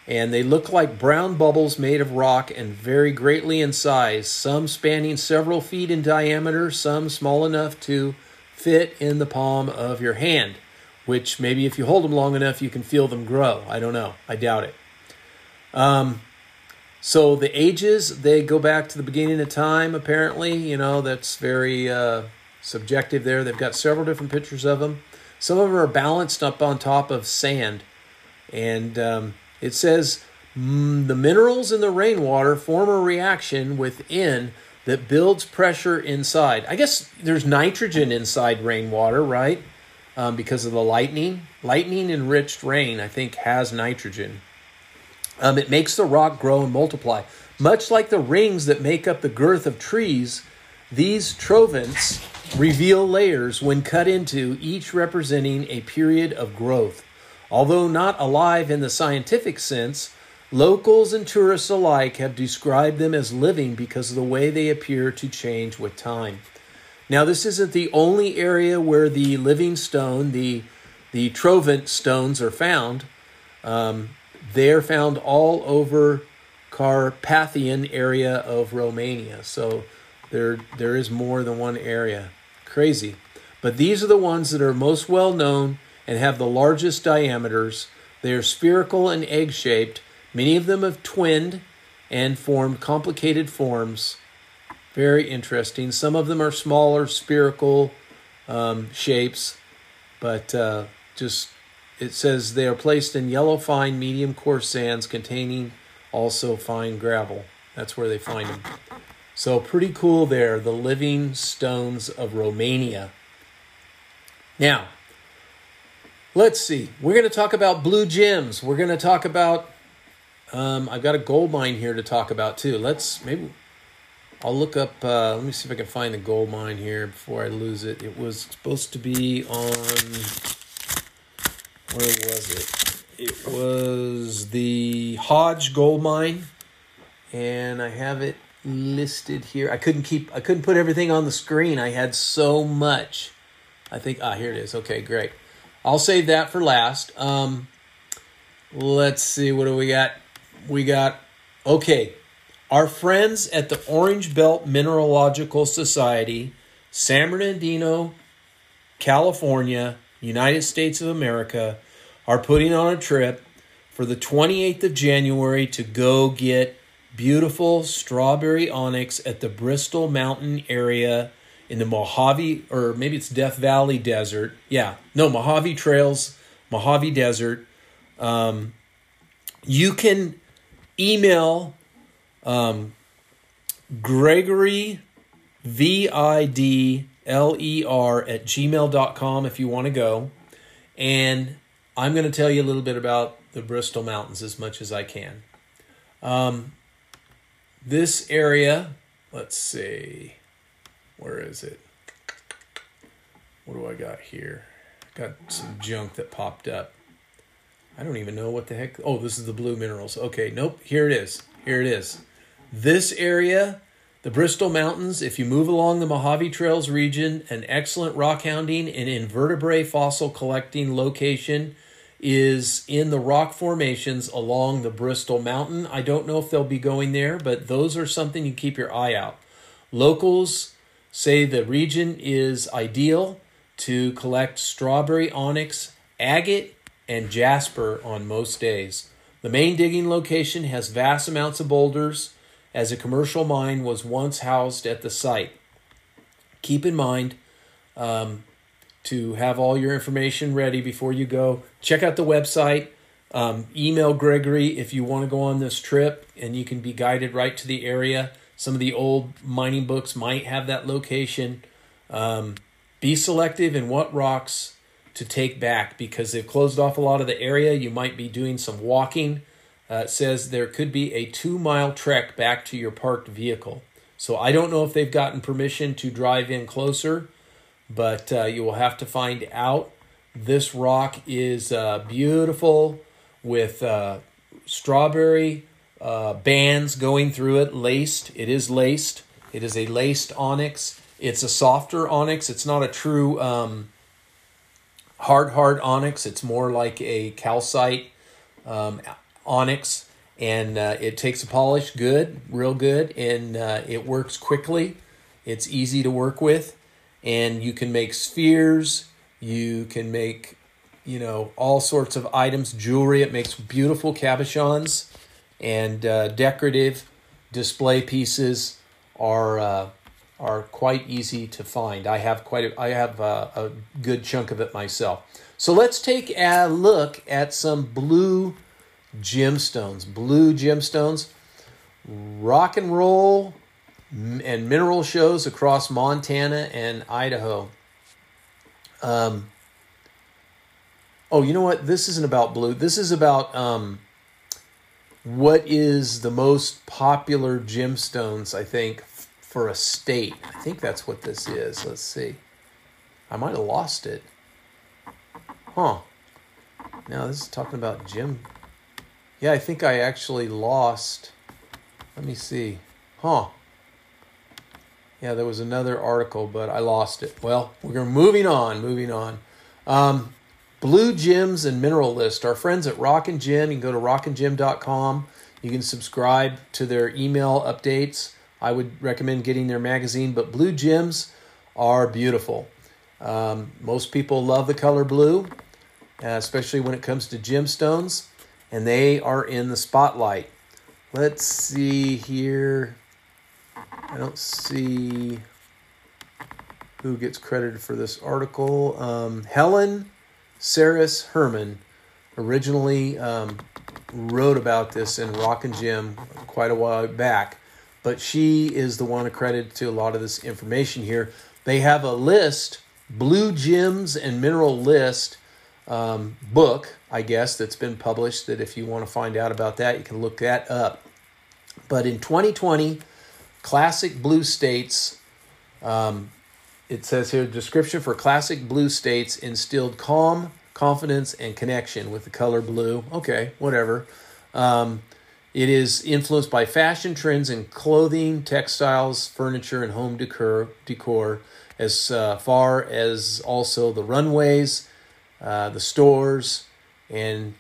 And they look like brown bubbles made of rock and vary greatly in size, some spanning several feet in diameter, some small enough to fit in the palm of your hand which maybe if you hold them long enough, you can feel them grow. I don't know. I doubt it. Um, so the ages, they go back to the beginning of time, apparently. You know, that's very uh, subjective there. They've got several different pictures of them. Some of them are balanced up on top of sand. And um, it says mm, the minerals in the rainwater form a reaction within that builds pressure inside. I guess there's nitrogen inside rainwater, right? Um, because of the lightning. Lightning enriched rain, I think, has nitrogen. Um, it makes the rock grow and multiply. Much like the rings that make up the girth of trees, these trovants reveal layers when cut into, each representing a period of growth. Although not alive in the scientific sense, locals and tourists alike have described them as living because of the way they appear to change with time. Now, this isn't the only area where the living stone, the the Trovant stones, are found. Um, they are found all over Carpathian area of Romania. So there there is more than one area. Crazy. But these are the ones that are most well known and have the largest diameters. They are spherical and egg shaped. Many of them have twinned and formed complicated forms very interesting. Some of them are smaller, spherical um, shapes, but uh, just it says they are placed in yellow, fine, medium coarse sands containing also fine gravel. That's where they find them. So pretty cool there, the living stones of Romania. Now, let's see. We're going to talk about blue gems. We're going to talk about. Um, I've got a gold mine here to talk about too. Let's maybe I'll look up, uh, let me see if I can find the gold mine here before I lose it. It was supposed to be on, where was it? It was the Hodge gold mine, and I have it listed here. I couldn't keep, I couldn't put everything on the screen. I had so much. I think, ah, here it is. Okay, great. I'll save that for last. Um, Let's see, what do we got? We got, okay, our friends at the Orange Belt Mineralogical Society, San Bernardino, California, United States of America, are putting on a trip for the 28th of January to go get beautiful strawberry onyx at the Bristol Mountain area in the Mojave, or maybe it's Death Valley Desert. Yeah, no, Mojave Trails, Mojave Desert. Um, you can email um, Gregory, V I D L E R, at gmail.com if you want to go. And I'm going to tell you a little bit about the Bristol Mountains as much as I can. Um, this area, let's see, where is it? What do I got here? Got some junk that popped up. I don't even know what the heck. Oh, this is the blue minerals. Okay, nope, here it is. Here it is. This area, the Bristol Mountains, if you move along the Mojave Trails region, an excellent rock hounding and invertebrate fossil collecting location is in the rock formations along the Bristol Mountain. I don't know if they'll be going there, but those are something you keep your eye out. Locals say the region is ideal to collect strawberry onyx, agate, and jasper on most days. The main digging location has vast amounts of boulders, as a commercial mine was once housed at the site. Keep in mind, um, to have all your information ready before you go. Check out the website. Um, email Gregory if you want to go on this trip and you can be guided right to the area. Some of the old mining books might have that location. Um, be selective in what rocks to take back because they've closed off a lot of the area. You might be doing some walking. Uh, says there could be a two mile trek back to your parked vehicle. So I don't know if they've gotten permission to drive in closer but uh, you will have to find out. This rock is uh, beautiful with uh, strawberry uh, bands going through it, laced. It is laced. It is a laced onyx. It's a softer onyx. It's not a true um, hard, hard onyx. It's more like a calcite um, onyx. And uh, it takes a polish good, real good, and uh, it works quickly. It's easy to work with and you can make spheres you can make you know all sorts of items jewelry it makes beautiful cabochons and uh, decorative display pieces are uh, are quite easy to find i have quite a, i have a, a good chunk of it myself so let's take a look at some blue gemstones blue gemstones rock and roll and mineral shows across Montana and Idaho. Um, oh, you know what? This isn't about blue. This is about um, what is the most popular gemstones, I think, for a state. I think that's what this is. Let's see. I might have lost it. Huh. Now, this is talking about gem. Yeah, I think I actually lost. Let me see. Huh. Yeah, there was another article, but I lost it. Well, we're moving on, moving on. Um, Blue Gems and Mineral List. Our friends at Rock and Gem, you can go to rockandgem.com. You can subscribe to their email updates. I would recommend getting their magazine, but blue gems are beautiful. Um, most people love the color blue, uh, especially when it comes to gemstones, and they are in the spotlight. Let's see here. I don't see who gets credited for this article. Um, Helen Serras-Herman originally um, wrote about this in Rock and Gem quite a while back, but she is the one accredited to a lot of this information here. They have a list, Blue Gems and Mineral List um, book, I guess, that's been published. That if you want to find out about that, you can look that up. But in 2020, Classic blue states. Um, it says here description for classic blue states instilled calm, confidence, and connection with the color blue. Okay, whatever. Um, it is influenced by fashion trends in clothing, textiles, furniture, and home decor, decor as uh, far as also the runways, uh, the stores, and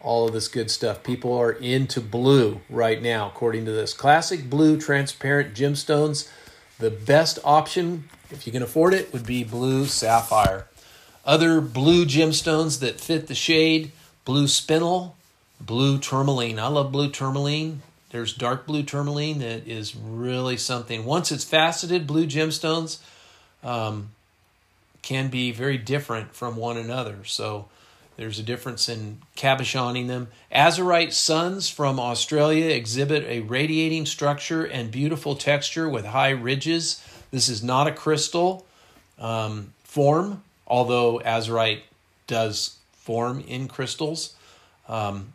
all of this good stuff. People are into blue right now, according to this. Classic blue transparent gemstones. The best option, if you can afford it, would be blue sapphire. Other blue gemstones that fit the shade blue spinel, blue tourmaline. I love blue tourmaline. There's dark blue tourmaline that is really something. Once it's faceted, blue gemstones um, can be very different from one another. So there's a difference in cabochoning them. Azurite suns from Australia exhibit a radiating structure and beautiful texture with high ridges. This is not a crystal um, form, although azurite does form in crystals. Um,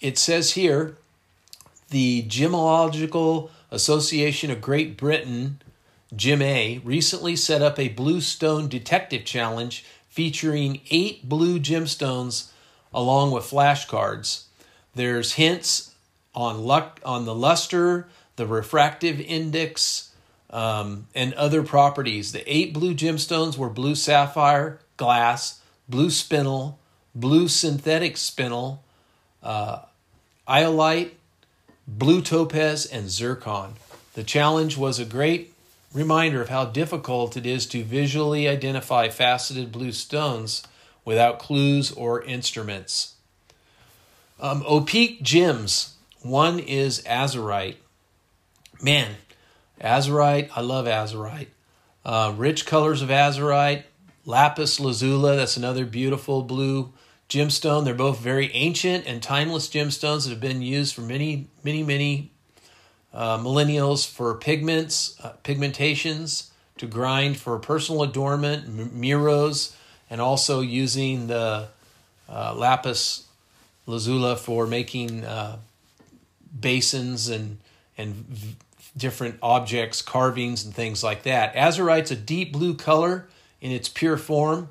it says here the Gemological Association of Great Britain, Gem-A, recently set up a blue stone Detective Challenge featuring eight blue gemstones along with flashcards. There's hints on luck on the luster, the refractive index, um, and other properties. The eight blue gemstones were blue sapphire, glass, blue spinel, blue synthetic spinel, uh, iolite, blue topaz, and zircon. The challenge was a great reminder of how difficult it is to visually identify faceted blue stones without clues or instruments. Um, opaque gems. One is azurite. Man, azurite, I love azurite. Uh, rich colors of azurite. Lapis lazuli, that's another beautiful blue gemstone. They're both very ancient and timeless gemstones that have been used for many, many, many uh, millennials for pigments, uh, pigmentations, to grind for personal adornment, m- and also using the uh, lapis lazuli for making uh, basins and and v- different objects, carvings, and things like that. Azurite's a deep blue color in its pure form,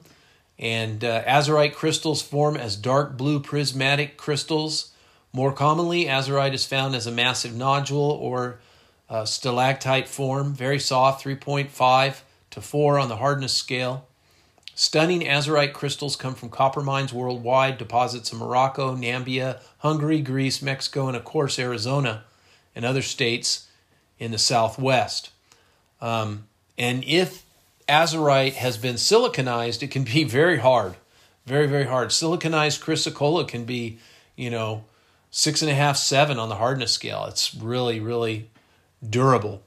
and uh, azurite crystals form as dark blue prismatic crystals more commonly, azurite is found as a massive nodule or uh, stalactite form, very soft, 3.5 to 4 on the hardness scale. Stunning azurite crystals come from copper mines worldwide, deposits in Morocco, Namibia, Hungary, Greece, Mexico, and of course Arizona and other states in the southwest. Um, and if azurite has been siliconized, it can be very hard, very, very hard. Siliconized chrysocolla can be, you know, six and a half, seven on the hardness scale. It's really, really durable.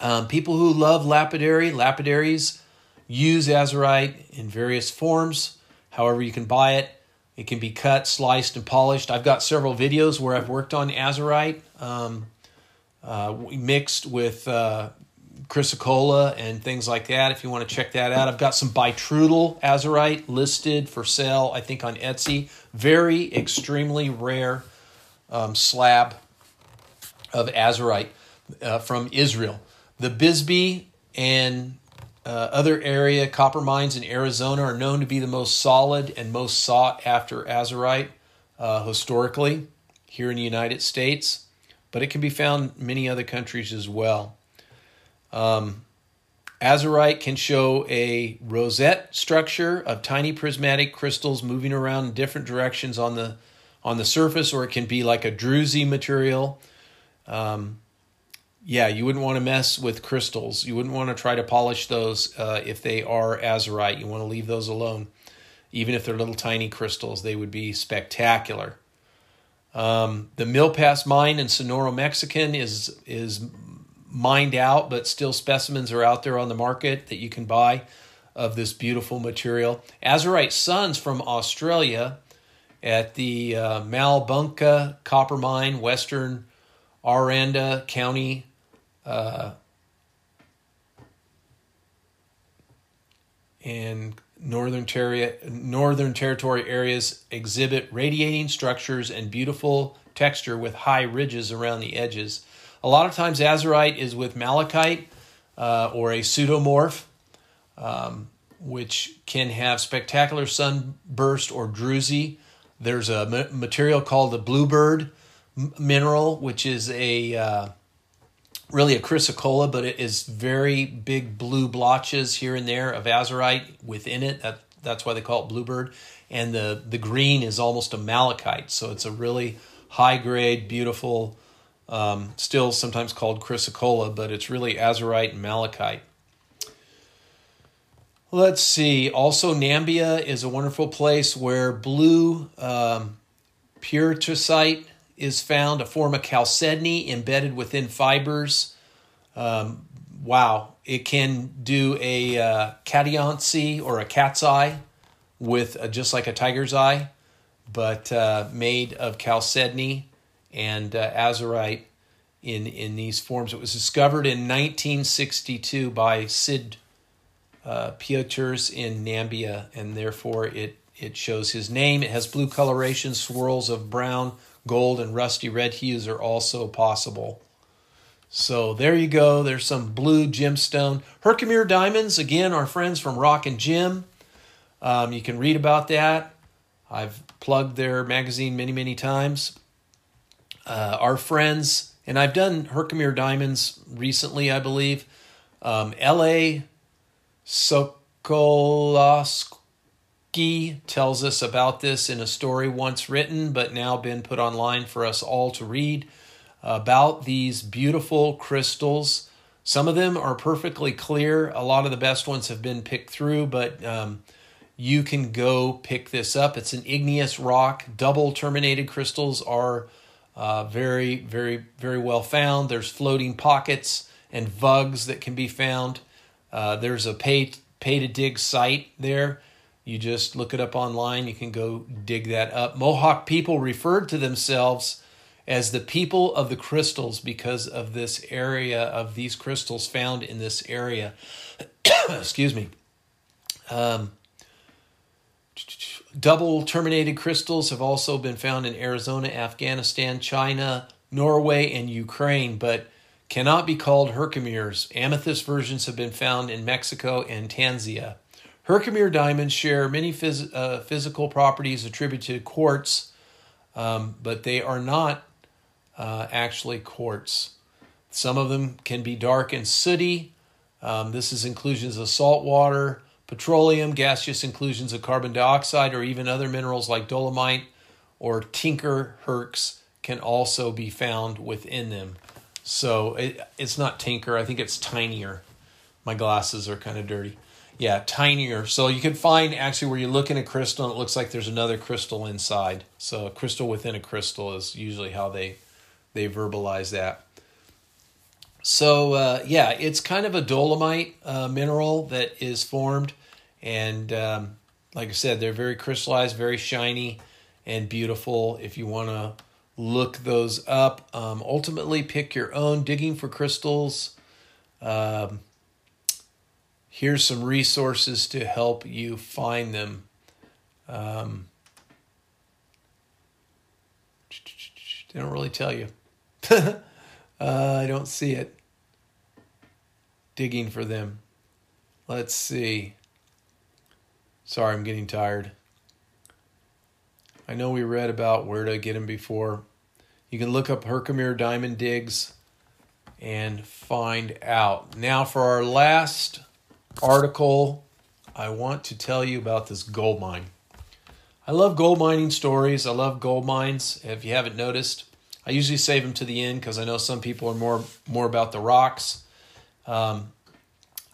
Um, people who love lapidary, lapidaries use azurite in various forms. However, you can buy it. It can be cut, sliced, and polished. I've got several videos where I've worked on azurite um, uh, mixed with uh, chrysocolla and things like that. If you want to check that out, I've got some bitrudal azurite listed for sale. I think on Etsy. Very extremely rare um, slab of azurite uh, from Israel. The Bisbee and uh, other area copper mines in Arizona are known to be the most solid and most sought after azurite uh, historically here in the United States, but it can be found in many other countries as well. Um, azurite can show a rosette structure of tiny prismatic crystals moving around in different directions on the on the surface, or it can be like a druzy material. Um, yeah, you wouldn't want to mess with crystals. You wouldn't want to try to polish those uh, if they are azurite. You want to leave those alone. Even if they're little tiny crystals, they would be spectacular. Um, the Milpas mine in Sonora, Mexican is is mined out, but still specimens are out there on the market that you can buy of this beautiful material. Azurite Suns from Australia at the uh, Malbunka Copper Mine, Western Aranda County. Uh, and northern, Ter- northern territory areas exhibit radiating structures and beautiful texture with high ridges around the edges. A lot of times, azurite is with malachite uh, or a pseudomorph, um, which can have spectacular sunburst or druzy there's a material called the bluebird mineral, which is a uh, really a chrysocolla, but it is very big blue blotches here and there of azurite within it. That, that's why they call it bluebird. and the the green is almost a malachite. So it's a really high grade, beautiful, um, still sometimes called chrysocolla, but it's really azurite and malachite. Let's see. Also, Nambia is a wonderful place where blue um, pietersite is found, a form of chalcedony embedded within fibers. Um, wow, it can do a uh, chatoyancy or a cat's eye with a, just like a tiger's eye, but uh, made of chalcedony and uh, azurite in in these forms. It was discovered in 1962 by Sid uh, Pieters in Nambia, and therefore it it shows his name. It has blue coloration, swirls of brown, gold, and rusty red hues are also possible. So there you go. There's some blue gemstone. Herkimer diamonds, again, our friends from Rock and Gem. Um, you can read about that. I've plugged their magazine many, many times. Uh, our friends, and I've done Herkimer diamonds recently, I believe. Um, LA Sokolowski tells us about this in a story once written, but now been put online for us all to read about these beautiful crystals. Some of them are perfectly clear. A lot of the best ones have been picked through, but um, you can go pick this up. It's an igneous rock. Double terminated crystals are uh, very, very, very well found. There's floating pockets and vugs that can be found. Uh, there's a pay pay to dig site there. You just look it up online. You can go dig that up. Mohawk people referred to themselves as the people of the crystals because of this area of these crystals found in this area. Excuse me. Um, double terminated crystals have also been found in Arizona, Afghanistan, China, Norway, and Ukraine, but cannot be called Herkimer's. Amethyst versions have been found in Mexico and Tanzania. Herkimer diamonds share many phys- uh, physical properties attributed to quartz, um, but they are not uh, actually quartz. Some of them can be dark and sooty. Um, this is inclusions of salt water, petroleum, gaseous inclusions of carbon dioxide, or even other minerals like dolomite or tinker herks can also be found within them. So it, it's not tinker. I think it's tinier. My glasses are kind of dirty. Yeah, tinier. So you can find actually where you look in a crystal and it looks like there's another crystal inside. So a crystal within a crystal is usually how they they verbalize that. So uh, yeah, it's kind of a dolomite uh, mineral that is formed, and um, like I said, they're very crystallized, very shiny, and beautiful. If you want to look those up. Um, ultimately, pick your own. Digging for crystals. Um, here's some resources to help you find them. Um, they don't really tell you. uh, I don't see it. Digging for them. Let's see. Sorry, I'm getting tired. I know we read about where to get them before. You can look up Herkimer Diamond Digs and find out. Now, for our last article, I want to tell you about this gold mine. I love gold mining stories. I love gold mines. If you haven't noticed, I usually save them to the end because I know some people are more more about the rocks. Um,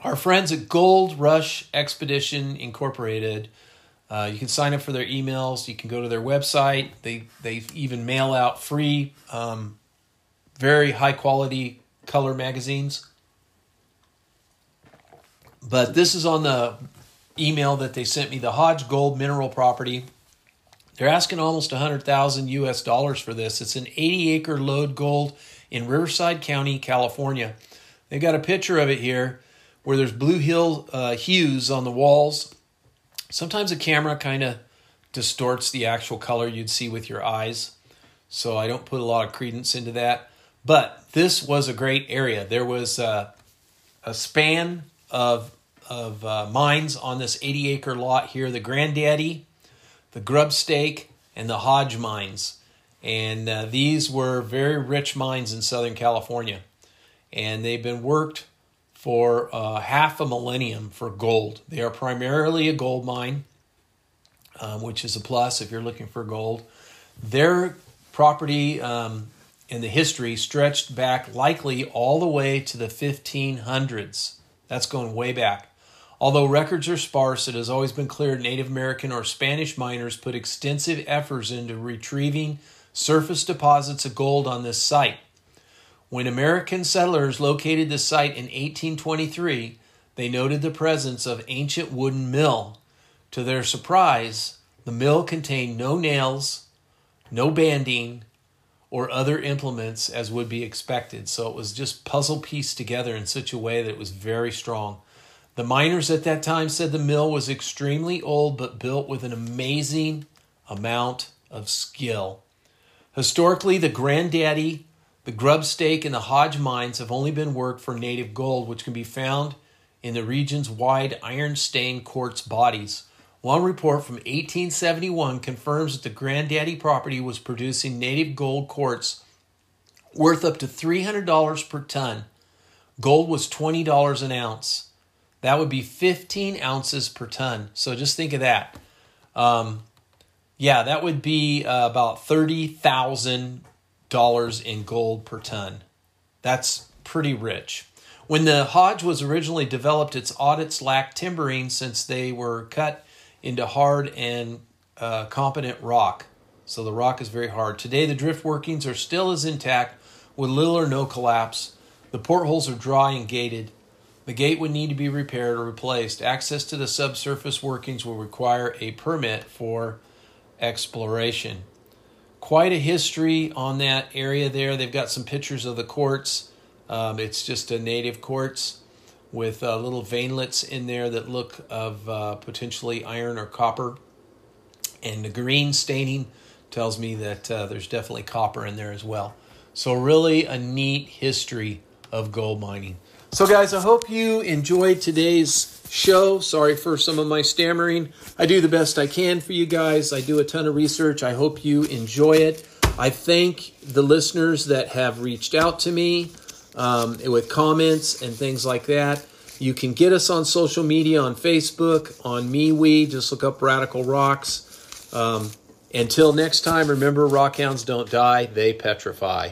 our friends at Gold Rush Expedition Incorporated uh, you can sign up for their emails. You can go to their website. They they even mail out free, um, very high quality color magazines. But this is on the email that they sent me. The Hodge Gold Mineral Property. They're asking almost a hundred thousand U.S. dollars for this. It's an 80 acre lode gold in Riverside County, California. They've got a picture of it here, where there's blue hill uh, hues on the walls Sometimes a camera kind of distorts the actual color you'd see with your eyes, so I don't put a lot of credence into that. But this was a great area. There was uh, a span of of uh, mines on this 80 acre lot here the Granddaddy, the Grubstake, and the Hodge mines. And uh, these were very rich mines in Southern California. And they've been worked for uh, half a millennium for gold. They are primarily a gold mine. um, which is a plus if you're looking for gold. Their property um, in the history stretched back likely all the way to the 1500s. That's going way back. Although records are sparse, it has always been clear Native American or Spanish miners put extensive efforts into retrieving surface deposits of gold on this site. When American settlers located the site in 1823, they noted the presence of ancient wooden mill. To their surprise, the mill contained no nails, no banding, or other implements as would be expected. So it was just puzzle pieced together in such a way that it was very strong. The miners at that time said the mill was extremely old but built with an amazing amount of skill. Historically, the granddaddy, the grubstake, and the Hodge mines have only been worked for native gold, which can be found in the region's wide iron stained quartz bodies. One report from 1871 confirms that the Granddaddy property was producing native gold quartz worth up to $300 per ton. Gold was $20 an ounce. That would be 15 ounces per ton. So just think of that. Um, yeah, that would be uh, about $30,000 in gold per ton. That's pretty rich. When the Hodge was originally developed, its adits lacked timbering since they were cut into hard and uh, competent rock. So the rock is very hard. Today, the drift workings are still as intact with little or no collapse. The portals are dry and gated. The gate would need to be repaired or replaced. Access to the subsurface workings will require a permit for exploration. Quite a history on that area there. They've got some pictures of the quartz. Um, it's just a native quartz with uh, little veinlets in there that look of uh, potentially iron or copper. And the green staining tells me that uh, there's definitely copper in there as well. So, really, a neat history of gold mining. So, guys, I hope you enjoyed today's show. Sorry for some of my stammering. I do the best I can for you guys. I do a ton of research. I hope you enjoy it. I thank the listeners that have reached out to me um, with comments and things like that. You can get us on social media on Facebook, on MeWe. Just look up Radical Rocks. Um, until next time, remember rockhounds don't die, they petrify.